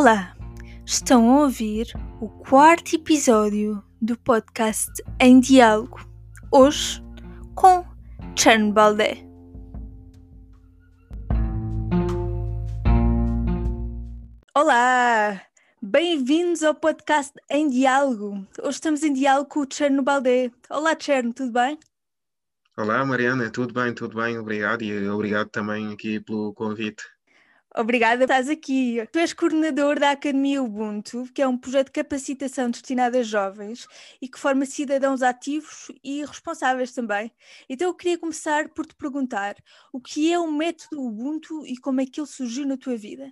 Olá, estão a ouvir o quarto episódio do podcast Em Diálogo, hoje com Chern Baldé. Olá, bem-vindos ao podcast Em Diálogo. Hoje estamos em diálogo com o Cherno Baldé. Olá, Cherno, tudo bem? Olá, Mariana, tudo bem, tudo bem, obrigado e obrigado também aqui pelo convite. Obrigada por estás aqui. Tu és coordenador da Academia Ubuntu, que é um projeto de capacitação destinado a jovens e que forma cidadãos ativos e responsáveis também. Então eu queria começar por te perguntar o que é o método Ubuntu e como é que ele surgiu na tua vida?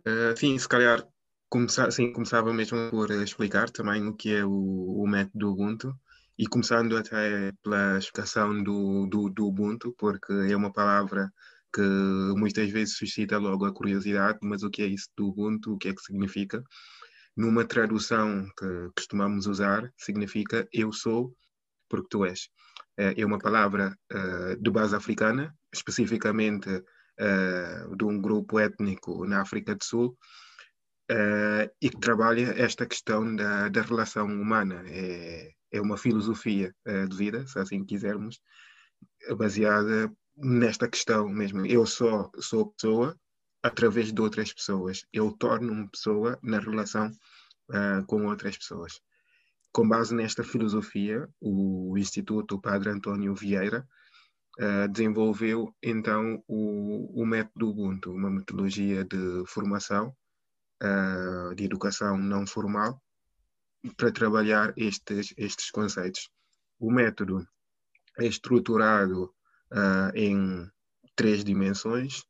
Uh, sim, se calhar começar, sim, começava mesmo por explicar também o que é o, o método Ubuntu e começando até pela explicação do, do, do Ubuntu, porque é uma palavra que muitas vezes suscita logo a curiosidade, mas o que é isso do Ubuntu, o que é que significa? Numa tradução que costumamos usar, significa eu sou porque tu és. É, é uma palavra uh, de base africana, especificamente uh, de um grupo étnico na África do Sul, uh, e que trabalha esta questão da, da relação humana. É, é uma filosofia de vida, se assim quisermos, baseada nesta questão mesmo. Eu só sou pessoa através de outras pessoas. Eu torno-me pessoa na relação uh, com outras pessoas. Com base nesta filosofia, o Instituto Padre António Vieira uh, desenvolveu então o, o, método Ubuntu, uma metodologia de formação, uh, de educação não formal, para trabalhar estes, estes conceitos. O método é estruturado uh, em três dimensões,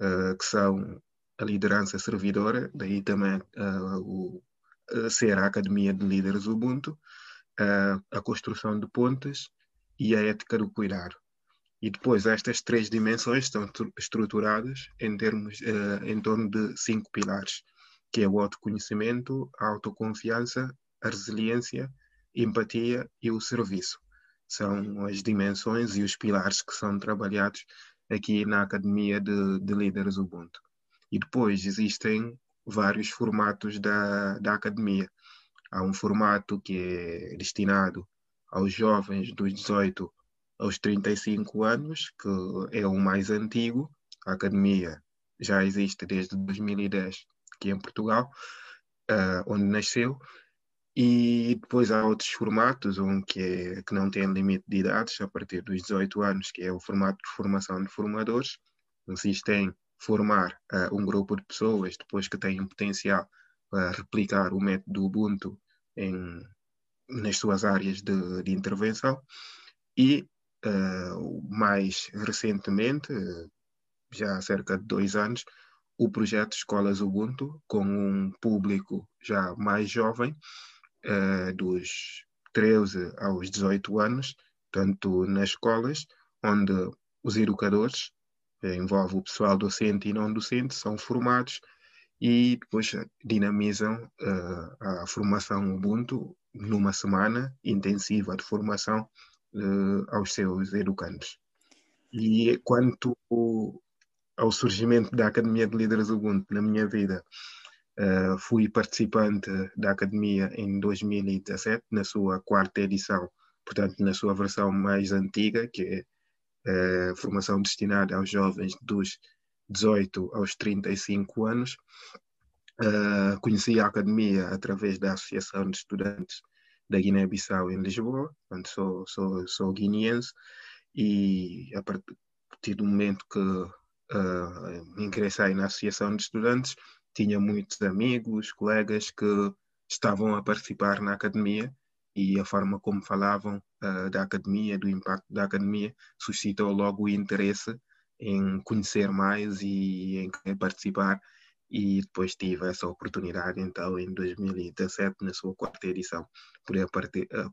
uh, que são a liderança servidora, daí também uh, o, ser a Academia de Líderes Ubuntu, a construção de pontes e a ética do cuidar. E depois estas três dimensões estão estruturadas em termos em torno de cinco pilares, que é o autoconhecimento, a autoconfiança, a resiliência, empatia e o serviço são as dimensões e os pilares que são trabalhados aqui na Academia de, de Líderes Ubuntu. E depois existem vários formatos da, da academia. Há um formato que é destinado aos jovens dos 18 aos 35 anos, que é o mais antigo. A academia já existe desde 2010 aqui em Portugal, uh, onde nasceu, e depois há outros formatos, um que, é, que não tem limite de idades, a partir dos 18 anos, que é o formato de formação de formadores. Consiste em formar uh, um grupo de pessoas, depois que têm potencial para replicar o método Ubuntu em, nas suas áreas de, de intervenção. E uh, mais recentemente, já há cerca de dois anos, o projeto Escolas Ubuntu, com um público já mais jovem, uh, dos 13 aos 18 anos, tanto nas escolas, onde os educadores, uh, envolve o pessoal docente e não docente, são formados e depois dinamizam uh, a formação Ubuntu numa semana intensiva de formação aos seus educandos. E quanto ao surgimento da Academia de Líderes Ubuntu na minha vida, Uh, fui participante da academia em 2017, na sua quarta edição, portanto, na sua versão mais antiga, que é uh, formação destinada aos jovens dos 18 aos 35 anos. Uh, conheci a academia através da Associação de Estudantes da Guiné-Bissau em Lisboa, portanto, sou, sou, sou guineense, e a partir do momento que ingressei na Associação de Estudantes, tinha muitos amigos, colegas que estavam a participar na academia e a forma como falavam uh, da academia, do impacto da academia, suscitou logo o interesse em conhecer mais e em participar. E depois tive essa oportunidade então em 2017 na sua quarta edição poder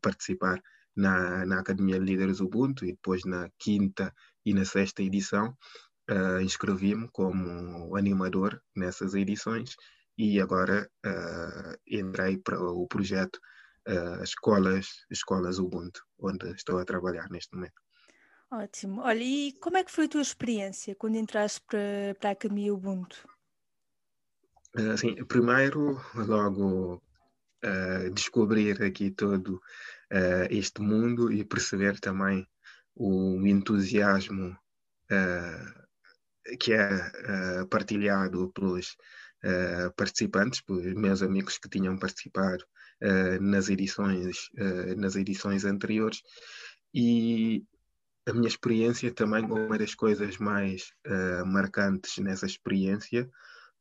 participar na, na Academia Líderes Ubuntu e depois na quinta e na sexta edição uh, inscrevi-me como animador nessas edições e agora uh, entrei para o projeto uh, Escolas, Escolas Ubuntu, onde estou a trabalhar neste momento. Ótimo. Olha, e como é que foi a tua experiência quando entraste para, para a Academia Ubuntu? Assim, primeiro, logo uh, descobrir aqui todo uh, este mundo e perceber também o entusiasmo uh, que é partilhado pelos participantes, pelos meus amigos que tinham participado nas edições nas edições anteriores e a minha experiência também uma das coisas mais marcantes nessa experiência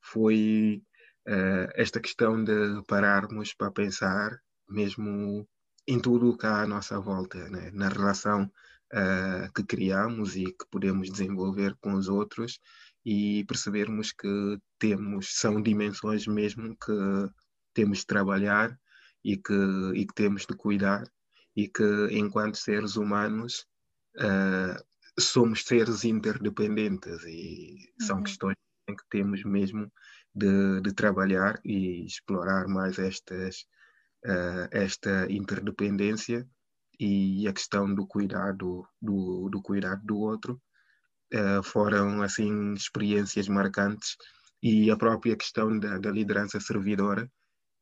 foi uh, esta questão de pararmos para pensar mesmo em tudo o que há à nossa volta, né? na relação uh, que criamos e que podemos desenvolver com os outros e percebermos que temos, são dimensões mesmo que temos de trabalhar e que, e que temos de cuidar e que enquanto seres humanos uh, somos seres interdependentes e uhum. são questões em que temos mesmo de, de trabalhar e explorar mais estas, uh, esta interdependência e a questão do cuidado do, do cuidado do outro uh, foram assim experiências marcantes. E a própria questão da, da liderança servidora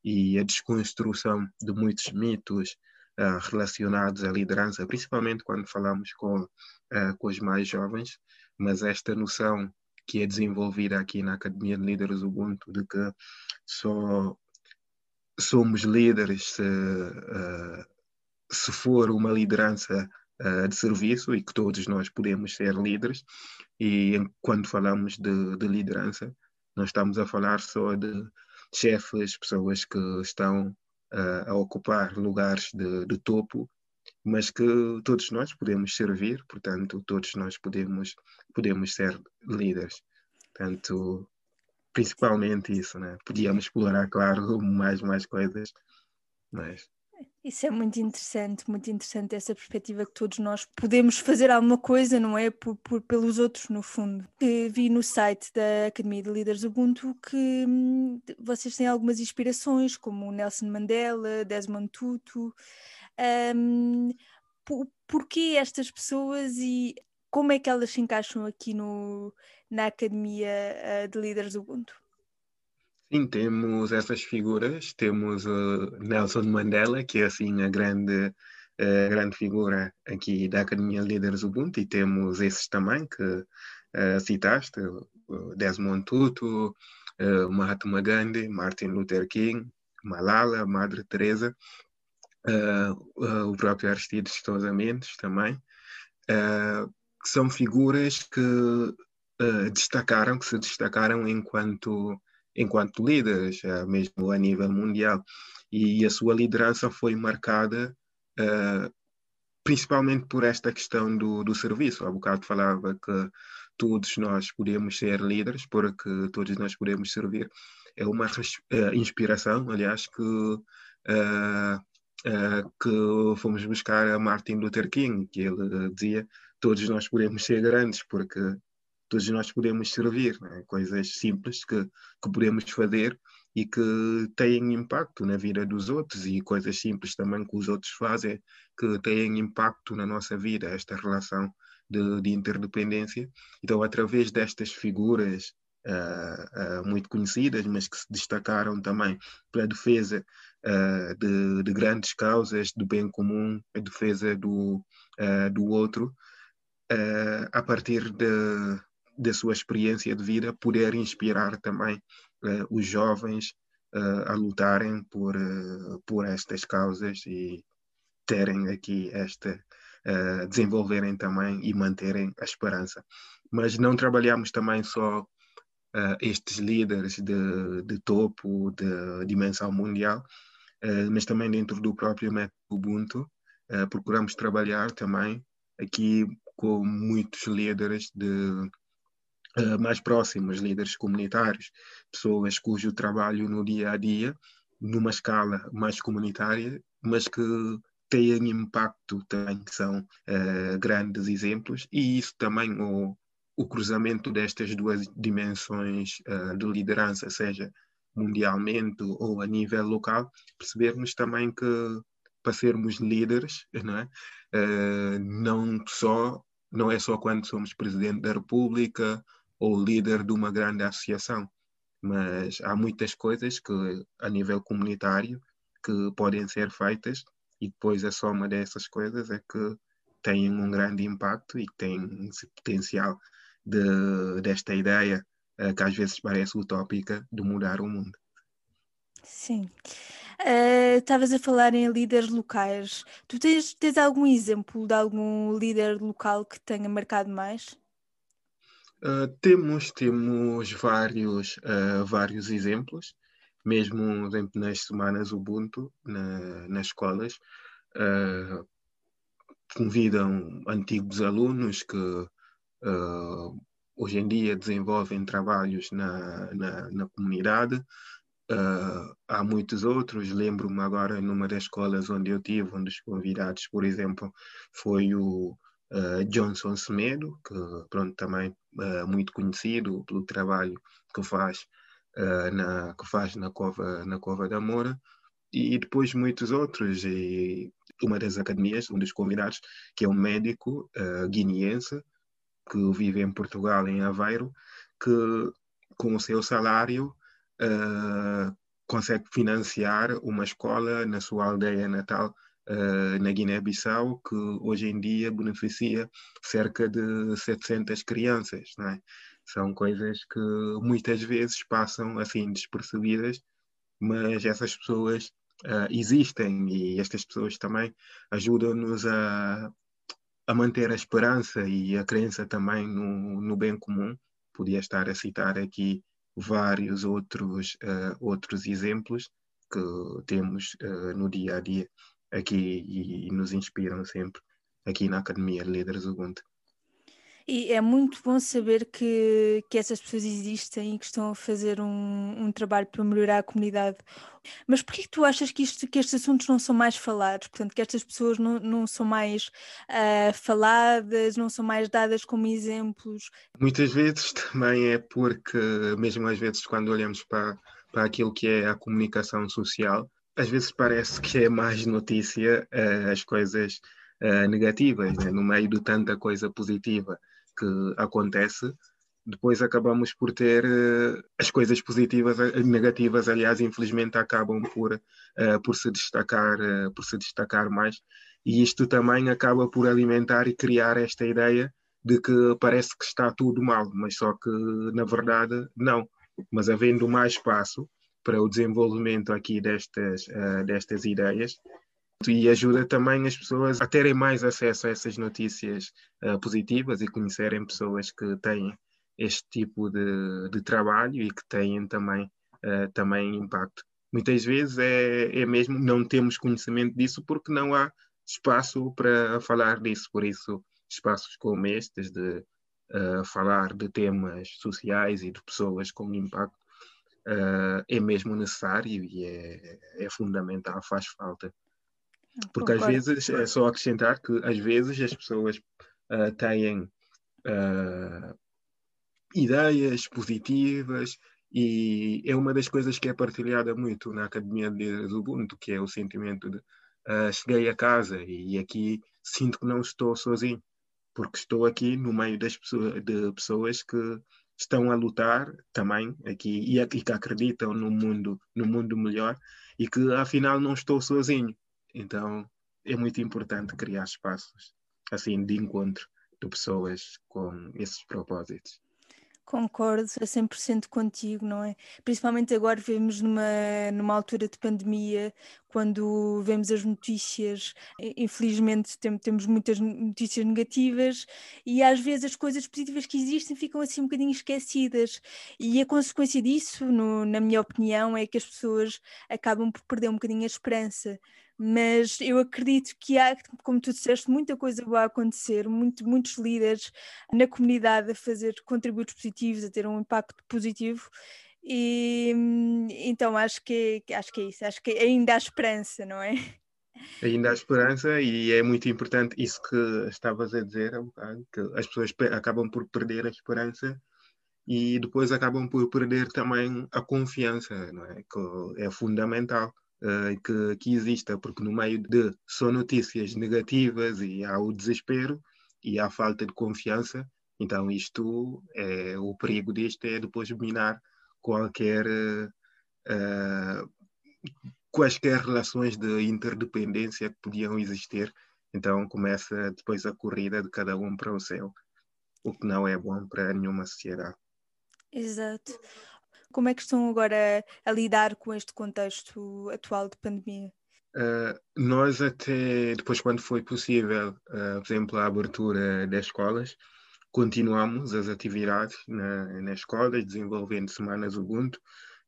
e a desconstrução de muitos mitos uh, relacionados à liderança, principalmente quando falamos com, uh, com os mais jovens, mas esta noção que é desenvolvida aqui na Academia de Líderes Ubuntu, de que só somos líderes se, uh, se for uma liderança uh, de serviço e que todos nós podemos ser líderes. E quando falamos de, de liderança, não estamos a falar só de chefes, pessoas que estão uh, a ocupar lugares de, de topo, mas que todos nós podemos servir, portanto, todos nós podemos, podemos ser líderes. Portanto, principalmente isso, né? Podíamos explorar, claro, mais, mais coisas, mas... Isso é muito interessante, muito interessante essa perspectiva que todos nós podemos fazer alguma coisa, não é? Por, por pelos outros, no fundo. vi no site da Academia de Líderes Ubuntu que hum, vocês têm algumas inspirações, como Nelson Mandela, Desmond Tutu. Um, por, porquê estas pessoas e como é que elas se encaixam aqui no, na Academia uh, de Líderes Ubuntu? Sim, temos essas figuras. Temos uh, Nelson Mandela, que é assim a grande, uh, grande figura aqui da Academia de Líderes Ubuntu, e temos esses também que uh, citaste, Desmond Tutu, Mahatma Gandhi, Martin Luther King, Malala, Madre Teresa, o próprio Aristides Sousa Mendes também. são figuras que uh, destacaram, que se destacaram enquanto, enquanto líderes, uh, mesmo a nível mundial. E a sua liderança foi marcada uh, principalmente por esta questão do, do serviço. Há bocado falava que todos nós podemos ser líderes, porque todos nós podemos servir. É uma uh, inspiração, aliás, que, uh, que fomos buscar a Martin Luther King, que ele dizia todos nós podemos ser grandes, porque todos nós podemos servir, né? coisas simples que, que podemos fazer e que têm impacto na vida dos outros e coisas simples também que os outros fazem que têm impacto na nossa vida, esta relação de, de interdependência. Então, através destas figuras uh, uh, muito conhecidas, mas que se destacaram também pela defesa uh, de, de, grandes causas do bem comum, a defesa do, do outro, a partir de da sua experiência de vida, poder inspirar também uh, os jovens uh, a lutarem por, uh, por estas causas e terem aqui esta, desenvolverem também e manterem a esperança. Mas não trabalhamos também só estes líderes de, de topo, de dimensão mundial, mas também dentro do próprio método Ubuntu, procuramos trabalhar também aqui com muitos líderes de mais próximos, líderes comunitários, pessoas cujo trabalho no dia a dia, numa escala mais comunitária, mas que têm impacto também, são uh, grandes exemplos, e isso também, o, o cruzamento destas duas dimensões uh, de liderança, seja mundialmente ou a nível local, percebermos também que para sermos líderes, não é? Uh, não só não é só quando somos presidente da República ou líder de uma grande associação. mas há muitas coisas que, a nível comunitário, que podem ser feitas e depois a soma dessas coisas é que têm um grande impacto e têm esse potencial de, desta ideia uh, que às vezes parece utópica de mudar o mundo. Sim. Uh, estavas a falar em líderes locais. Tu tens, tens algum exemplo de algum líder local que tenha marcado mais? Uh, temos temos vários, uh, vários exemplos, mesmo nas semanas Ubuntu, na, nas escolas, uh, convidam antigos alunos que hoje em dia desenvolvem trabalhos na, na, na comunidade. há muitos outros, lembro-me agora numa das escolas onde eu tive, um dos convidados, por exemplo, foi o uh, Johnson Semedo, que pronto, também uh, muito conhecido pelo trabalho que faz, uh, na, que faz na, Cova, na Cova da Moura, e depois muitos outros, e uma das academias, um dos convidados, que é um médico guineense, que vive em Portugal, em Aveiro, que com o seu salário consegue financiar uma escola na sua aldeia natal na Guiné-Bissau, que hoje em dia beneficia cerca de 700 crianças. É? São coisas que muitas vezes passam assim despercebidas, mas essas pessoas uh, existem e estas pessoas também ajudam-nos a, a manter a esperança e a crença também no, no bem comum. Podia estar a citar aqui vários outros, uh, outros exemplos que temos uh, no dia a dia aqui e, e nos inspiram sempre aqui na Academia de Líderes Ubuntu. E é muito bom saber que, que essas pessoas existem e que estão a fazer um, um trabalho para melhorar a comunidade. Mas por que tu achas que, isto, que estes assuntos não são mais falados? Portanto, que estas pessoas não, não são mais uh, faladas, não são mais dadas como exemplos? Muitas vezes também é porque, mesmo às vezes, quando olhamos para, para aquilo que é a comunicação social, às vezes parece que é mais notícia uh, as coisas uh, negativas, né? no meio de tanta coisa positiva que acontece, depois acabamos por ter uh, as coisas positivas, negativas, aliás, infelizmente acabam por, por se destacar, por se destacar mais, e isto também acaba por alimentar e criar esta ideia de que parece que está tudo mal, mas só que na verdade não. Mas havendo mais espaço, para o desenvolvimento aqui destas, uh, destas ideias e ajuda também as pessoas a terem mais acesso a essas notícias uh, positivas e conhecerem pessoas que têm este tipo de, de trabalho e que têm também, uh, também impacto. Muitas vezes é, é mesmo não temos conhecimento disso porque não há espaço para falar disso, por isso espaços como estes de uh, falar de temas sociais e de pessoas com impacto uh, é mesmo necessário e é, é fundamental, faz falta. Porque Concordo. às vezes, é só acrescentar que às vezes as pessoas uh, têm uh, ideias positivas e é uma das coisas que é partilhada muito na Academia de Ubuntu, que é o sentimento de uh, cheguei a casa e aqui sinto que não estou sozinho, porque estou aqui no meio das pessoas, de pessoas que estão a lutar também aqui e, que acreditam no mundo, no mundo melhor e que afinal não estou sozinho. Então é muito importante criar espaços assim de encontro de pessoas com esses propósitos. Concordo a 100% contigo, não é? Principalmente agora vemos numa, numa altura de pandemia, quando vemos as notícias, infelizmente tem, temos muitas notícias negativas e às vezes as coisas positivas que existem ficam assim um bocadinho esquecidas. E a consequência disso, no, na minha opinião, é que as pessoas acabam por perder um bocadinho a esperança mas eu acredito que há, como tu disseste, muita coisa boa a acontecer, muito, muitos líderes na comunidade a fazer contributos positivos, a ter um impacto positivo. E então acho que, acho que é isso, acho que ainda há esperança, não é? Ainda há esperança e é muito importante isso que estavas a dizer, que as pessoas acabam por perder a esperança e depois acabam por perder também a confiança, não é? Que é fundamental uh, que, que exista, porque no meio de só notícias negativas e há o desespero e há falta de confiança, então isto é o perigo disto é depois minar qualquer uh, quaisquer relações de interdependência que podiam existir. Então começa depois a corrida de cada um para o céu, o que não é bom para nenhuma sociedade. Exato. Como é que estão agora a lidar com este contexto atual de pandemia? Uh, nós até depois quando foi possível, uh, por exemplo, a abertura das escolas, continuamos as atividades na, nas escolas, desenvolvendo semanas Ubuntu,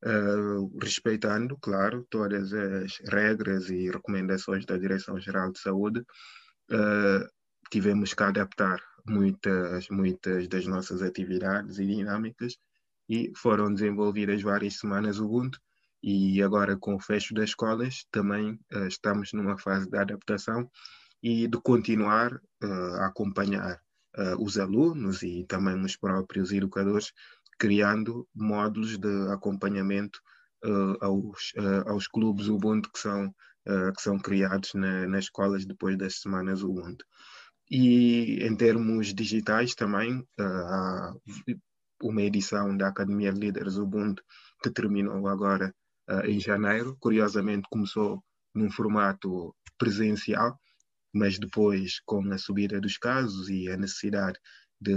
uh, respeitando, claro, todas as regras e recomendações da Direção-Geral de Saúde. tivemos que adaptar muitas, muitas das nossas atividades e dinâmicas e foram desenvolvidas várias semanas Ubuntu e agora com o fecho das escolas também uh, estamos numa fase de adaptação e de continuar uh, a acompanhar uh, os alunos e também os próprios educadores criando módulos de acompanhamento aos, aos clubes Ubuntu que são, que são criados na, nas escolas depois das semanas Ubuntu. E em termos digitais também há uma edição da Academia de Líderes Ubuntu que terminou agora uh, em janeiro. Curiosamente, começou num formato presencial, mas depois, com a subida dos casos e a necessidade de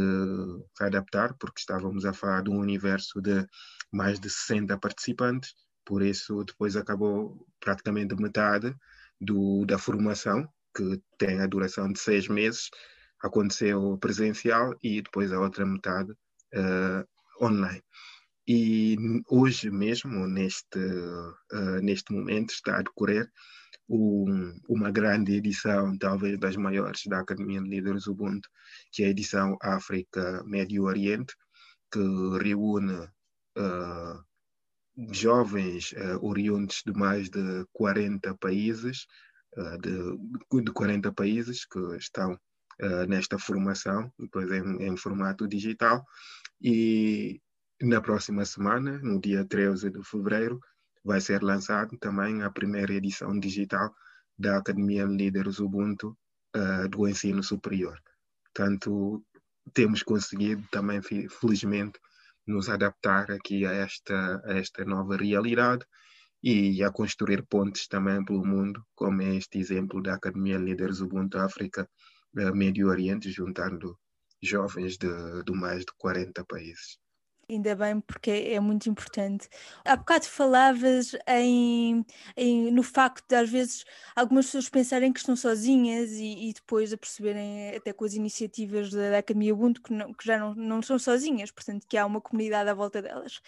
se adaptar, porque estávamos a falar de um universo de mais de 60 participantes, por isso depois acabou praticamente metade do, da formação, que tem a duração de seis meses, aconteceu presencial e depois a outra metade uh, online. E hoje mesmo, neste, uh, neste momento, está a decorrer um, uma grande edição, talvez das maiores da Academia de Líderes Ubuntu, que é a edição África Médio Oriente, que reúne uh, jovens uh, oriundos de mais de 40 países, uh, de, de 40 países que estão nesta formação, depois em, em formato digital, e na próxima semana, no dia 13 de fevereiro, vai ser lançado também a primeira edição digital da Academia Líderes Ubuntu uh, do ensino superior. Portanto, temos conseguido também, felizmente, nos adaptar aqui a esta, a esta nova realidade e a construir pontes também pelo mundo, como é este exemplo da Academia Líderes Ubuntu África, uh, Médio Oriente, juntando jovens de, de mais de 40 países. Ainda bem, porque é muito importante. Há bocado falavas em, em, no facto de, às vezes, algumas pessoas pensarem que estão sozinhas e, e depois a perceberem, até com as iniciativas da, da Academia Ubuntu, que, não, que já não, não são sozinhas, portanto, que há uma comunidade à volta delas.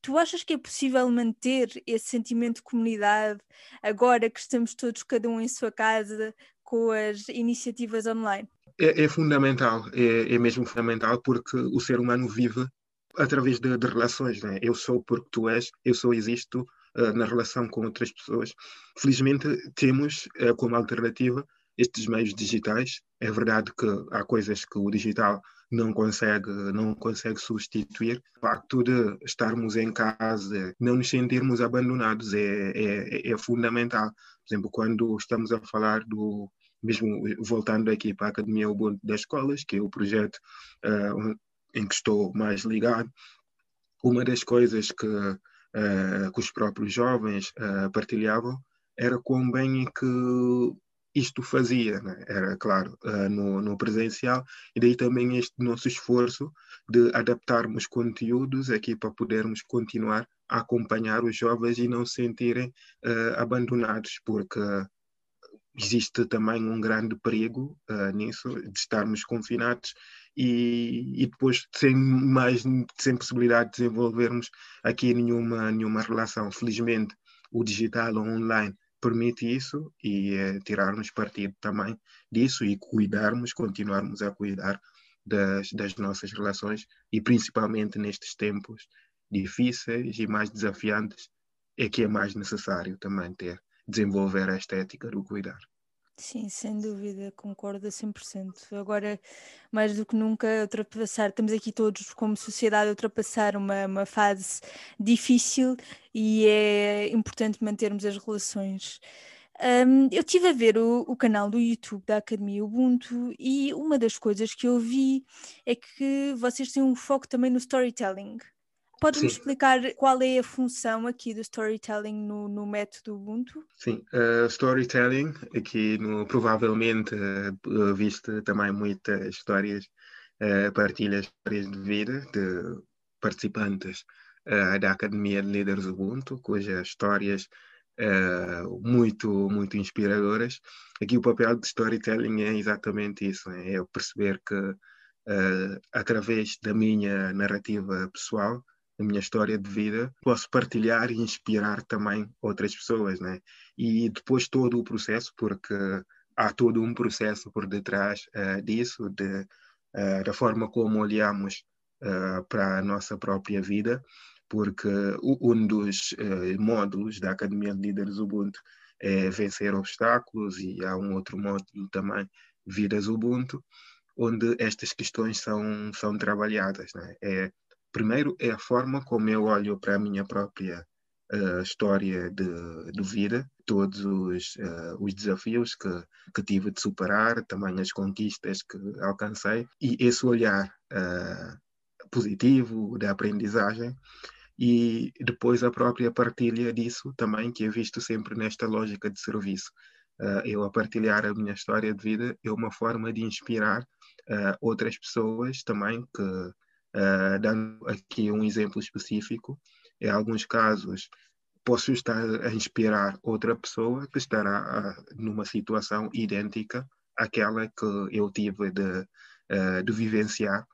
Tu achas que é possível manter esse sentimento de comunidade agora que estamos todos, cada um em sua casa, com as iniciativas online? É, é fundamental, é, é mesmo fundamental, porque o ser humano vive através de, de relações. Né? Eu sou porque tu és, eu só existo uh, na relação com outras pessoas. Felizmente temos uh, como alternativa estes meios digitais. É verdade que há coisas que o digital não consegue, não consegue substituir. O facto de estarmos em casa, não nos sentirmos abandonados é, é, é fundamental. Por exemplo, quando estamos a falar do, mesmo voltando aqui para a Academia Ubuntu das Escolas, que é o projeto uh, em que estou mais ligado, uma das coisas que, uh, que os próprios jovens uh, partilhavam era quão bem que isto fazia, né? era claro, uh, no, no, presencial, e daí também este nosso esforço de adaptarmos conteúdos aqui para podermos continuar a acompanhar os jovens e não se sentirem abandonados, porque existe também um grande perigo nisso, de estarmos confinados e, e depois sem mais sem possibilidade de desenvolvermos aqui nenhuma nenhuma relação. Felizmente o digital online permite isso e é, tirarmos partido também disso e cuidarmos continuarmos a cuidar das, das nossas relações e principalmente nestes tempos difíceis e mais desafiantes é que é mais necessário também ter desenvolver a estética do cuidar Sim, sem dúvida, concordo a 100%. Agora, mais do que nunca, ultrapassar, estamos aqui todos como sociedade a ultrapassar uma, uma fase difícil e é importante mantermos as relações. Um, eu estive a ver o, o, canal do YouTube da Academia Ubuntu e uma das coisas que eu vi é que vocês têm um foco também no storytelling. Podes-me explicar qual é a função aqui do storytelling no, no método Ubuntu? Sim, uh, storytelling, aqui no, provavelmente uh, viste também muitas histórias, uh, partilhas histórias de vida de participantes uh, da Academia de Líderes Ubuntu, cujas histórias uh, muito, muito inspiradoras. Aqui o papel de storytelling é exatamente isso, é eu perceber que uh, através da minha narrativa pessoal, da minha história de vida, posso partilhar e inspirar também outras pessoas, né? E depois todo o processo, porque há todo um processo por detrás uh, disso, de, uh, da forma como olhamos uh, para a nossa própria vida, porque um dos módulos da Academia de Líderes Ubuntu é vencer obstáculos e há um outro módulo também, Vidas Ubuntu, onde estas questões são, são trabalhadas. Né? É, primeiro, é a forma como eu olho para a minha própria uh, história de, de, vida, todos os, uh, os desafios que, que tive de superar, também as conquistas que alcancei, e esse olhar uh, positivo da aprendizagem e depois a própria partilha disso também, que é visto sempre nesta lógica de serviço. Eu a partilhar a minha história de vida é uma forma de inspirar outras pessoas também que, uh, dando aqui um exemplo específico, em alguns casos posso estar a inspirar outra pessoa que estará numa situação idêntica àquela que eu tive de, de vivenciar,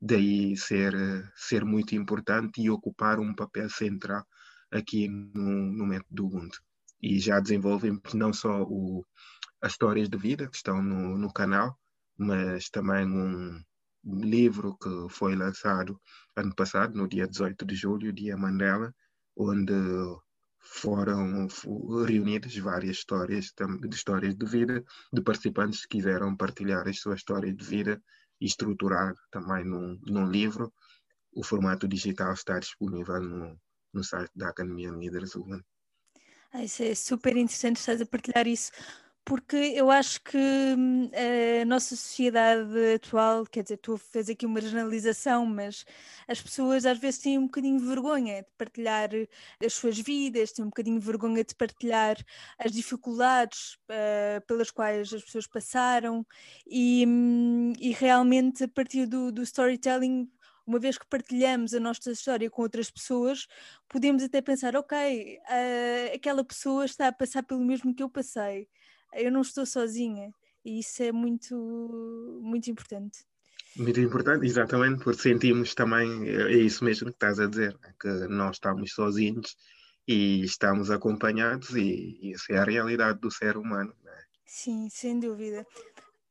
daí ser, ser muito importante e ocupar um papel central aqui no, no método Ubuntu. E já desenvolvemos não só o, as histórias de vida que estão no, no canal, mas também um livro que foi lançado ano passado, no dia 18 de julho, dia Mandela, onde foram reunidas várias histórias de histórias de vida de participantes que quiseram partilhar as suas histórias de vida e estruturar também num, num livro. O formato digital está disponível no, no site da Academia Líderes Urban. Ah, isso é super interessante, estás a partilhar isso porque eu acho que hum, a nossa sociedade atual, quer dizer, tu fez aqui uma generalização, mas as pessoas às vezes têm um bocadinho de vergonha de partilhar as suas vidas, têm um bocadinho de vergonha de partilhar as dificuldades uh, pelas quais as pessoas passaram. E, e realmente a partir do, do storytelling uma vez que partilhamos a nossa história com outras pessoas, podemos até pensar, ok, uh, aquela pessoa está a passar pelo mesmo que eu passei eu não estou sozinha e isso é muito, muito importante. Muito importante, exatamente, porque sentimos também, é isso mesmo que estás a dizer, né, que nós estamos sozinhos e estamos acompanhados e isso é a realidade do ser humano. Né? Sim, sem dúvida.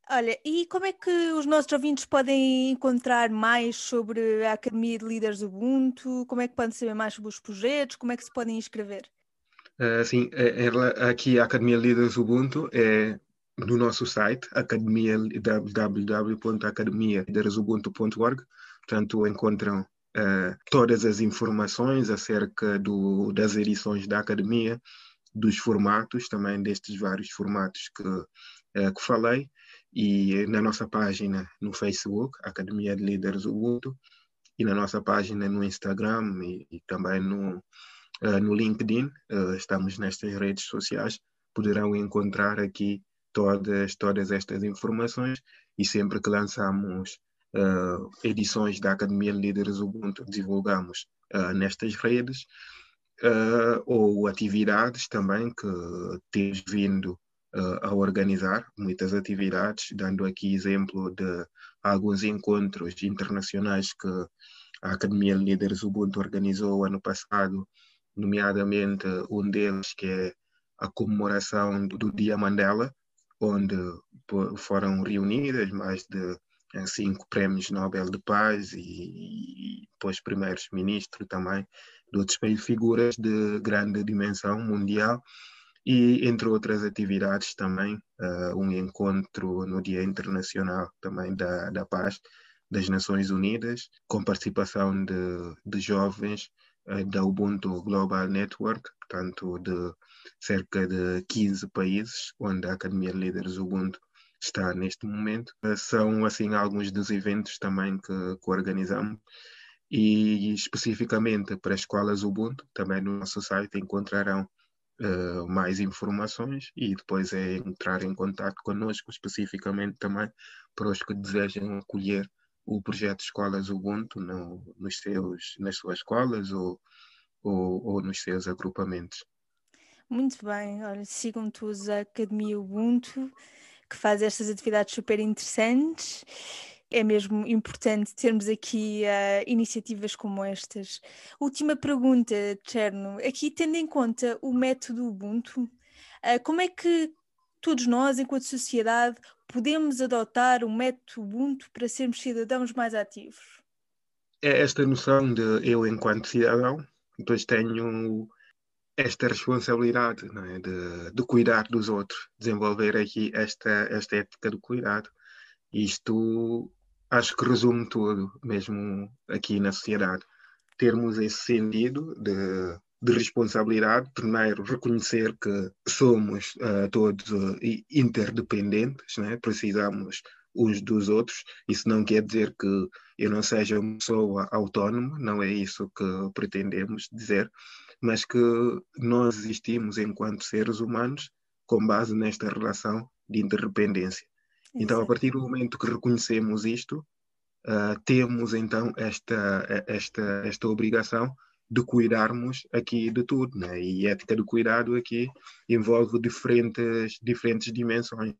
Olha, e como é que os nossos ouvintes podem encontrar mais sobre a Academia de Líderes Ubuntu? Como é que podem saber mais sobre os projetos? Como é que se podem inscrever? Uh, sim, ela, aqui a Academia Líderes Ubuntu é no nosso site, academia, www.academialideresubuntu.org. Portanto, encontram uh, todas as informações acerca do, das edições da Academia, dos formatos, também destes vários formatos que, uh, que falei, e na nossa página no Facebook, Academia de Líderes Ubuntu, e na nossa página no Instagram e, e também no, uh, no LinkedIn, uh, estamos nestas redes sociais, poderão encontrar aqui todas, todas estas informações e sempre que lançamos uh, edições da Academia Líderes Ubuntu, divulgamos nestas redes ou atividades também que temos vindo a organizar, muitas atividades, dando aqui exemplo de alguns encontros internacionais que a Academia Líderes Ubuntu organizou ano passado nomeadamente um deles que é a comemoração do Dia Mandela, onde foram reunidas mais de eh, cinco prémios Nobel de Paz e, e depois primeiros ministros também de outros países, figuras de grande dimensão mundial e entre outras atividades também uh, um encontro no Dia Internacional também da, da Paz das Nações Unidas com participação de, de jovens da Ubuntu Global Network, portanto, de cerca de 15 países, onde a Academia de Líderes Ubuntu está neste momento. Eh, são, assim, alguns dos eventos também que, que organizamos e especificamente para escolas Ubuntu, também no nosso site encontrarão uh, mais informações e depois é entrar em contato conosco especificamente também para os que desejam acolher o projeto Escolas Ubuntu no, nos seus, nas suas escolas ou, ou, ou nos seus agrupamentos. Muito bem, olha, sigam todos a Academia Ubuntu, que faz estas atividades super interessantes. É mesmo importante termos aqui uh, iniciativas como estas. Última pergunta, Cherno. Aqui, tendo em conta o método Ubuntu, uh, como é que todos nós, enquanto sociedade, podemos adotar o método Ubuntu para sermos cidadãos mais ativos? É esta noção de eu, enquanto cidadão, depois tenho esta responsabilidade é? de, de, cuidar dos outros, desenvolver aqui esta, esta ética do cuidado. Isto acho que resume tudo, mesmo aqui na sociedade. Termos esse sentido de, de responsabilidade, primeiro reconhecer que somos uh, todos uh, interdependentes, né? precisamos uns dos outros. Isso não quer dizer que eu não seja uma pessoa autónoma, não é isso que pretendemos dizer, mas que nós existimos enquanto seres humanos com base nesta relação de interdependência. Então, a partir do momento que reconhecemos isto, uh, temos então esta, esta, esta obrigação de cuidarmos aqui de tudo, né? e ética do cuidado aqui envolve diferentes, diferentes dimensões.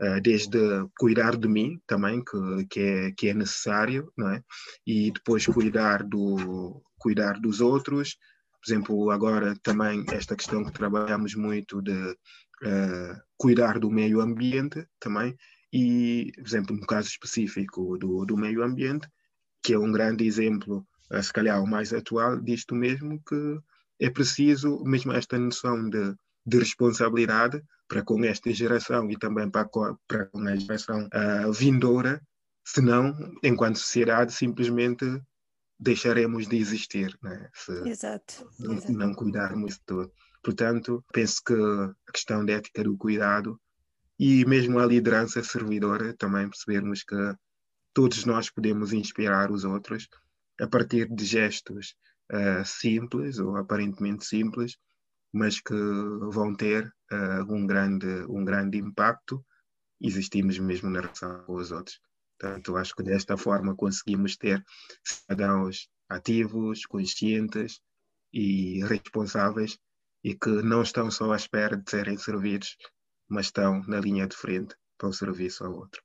Uh, desde cuidar de mim também, que, que, é, que é necessário, não é? e depois cuidar, do, cuidar dos outros, por exemplo, agora também esta questão que trabalhamos muito de uh, cuidar do meio ambiente também, e, por exemplo, no caso específico do, do meio ambiente, que é um grande exemplo, se calhar o mais atual, disto mesmo, que é preciso mesmo esta noção de, de responsabilidade para com esta geração e também para, para com a geração uh, vindoura, senão, enquanto sociedade, simplesmente deixaremos de existir né? se exato, não, exato. não cuidarmos de tudo. Portanto, penso que a questão da ética do cuidado e mesmo a liderança servidora, também percebermos que todos nós podemos inspirar os outros a partir de gestos uh, simples ou aparentemente simples, mas que vão ter uh, um, grande, um grande impacto. Existimos mesmo na relação com os outros. Portanto, acho que desta forma conseguimos ter cidadãos ativos, conscientes e responsáveis e que não estão só à espera de serem servidos, mas estão na linha de frente para o serviço ao outro.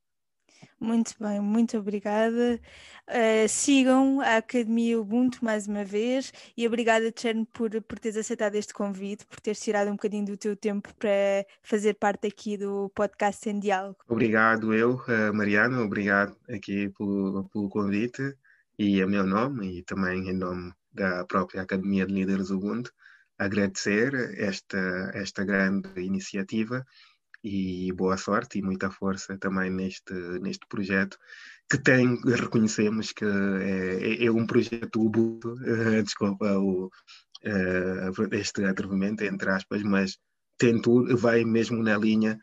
Muito bem, muito obrigada. Uh, sigam a Academia Ubuntu mais uma vez e obrigada, Tcherno, por, por teres aceitado este convite, por teres tirado um bocadinho do teu tempo para fazer parte aqui do podcast em diálogo. Obrigado eu, uh, Mariana, obrigado aqui pelo, pelo convite e a meu nome e também em nome da própria Academia de Líderes Ubuntu, agradecer esta, esta grande iniciativa e boa sorte e muita força também neste, neste projeto que tem, reconhecemos que é, é um projeto Ubuntu, desculpa o, uh, este atrevimento, entre aspas, mas tem tudo, vai mesmo na linha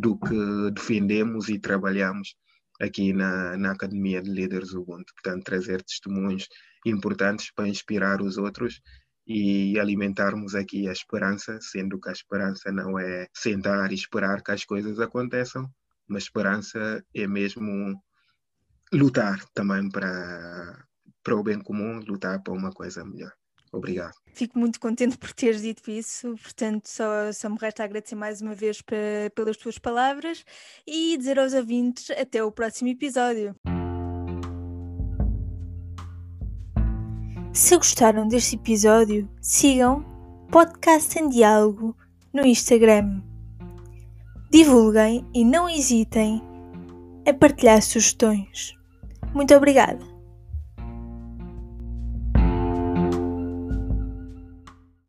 do que defendemos e trabalhamos aqui na, na Academia de Líderes Ubuntu. Portanto, trazer testemunhos importantes para inspirar os outros e alimentarmos aqui a esperança, sendo que a esperança não é sentar e esperar que as coisas aconteçam, mas esperança é mesmo lutar também para, para o bem comum, lutar para uma coisa melhor. Obrigado. Fico muito contente por teres dito isso, portanto, só, só me resta agradecer mais uma vez pelas tuas palavras e dizer aos ouvintes até o próximo episódio. Se gostaram deste episódio, sigam Podcast em Diálogo no Instagram. Divulguem e não hesitem a partilhar sugestões. Muito obrigada!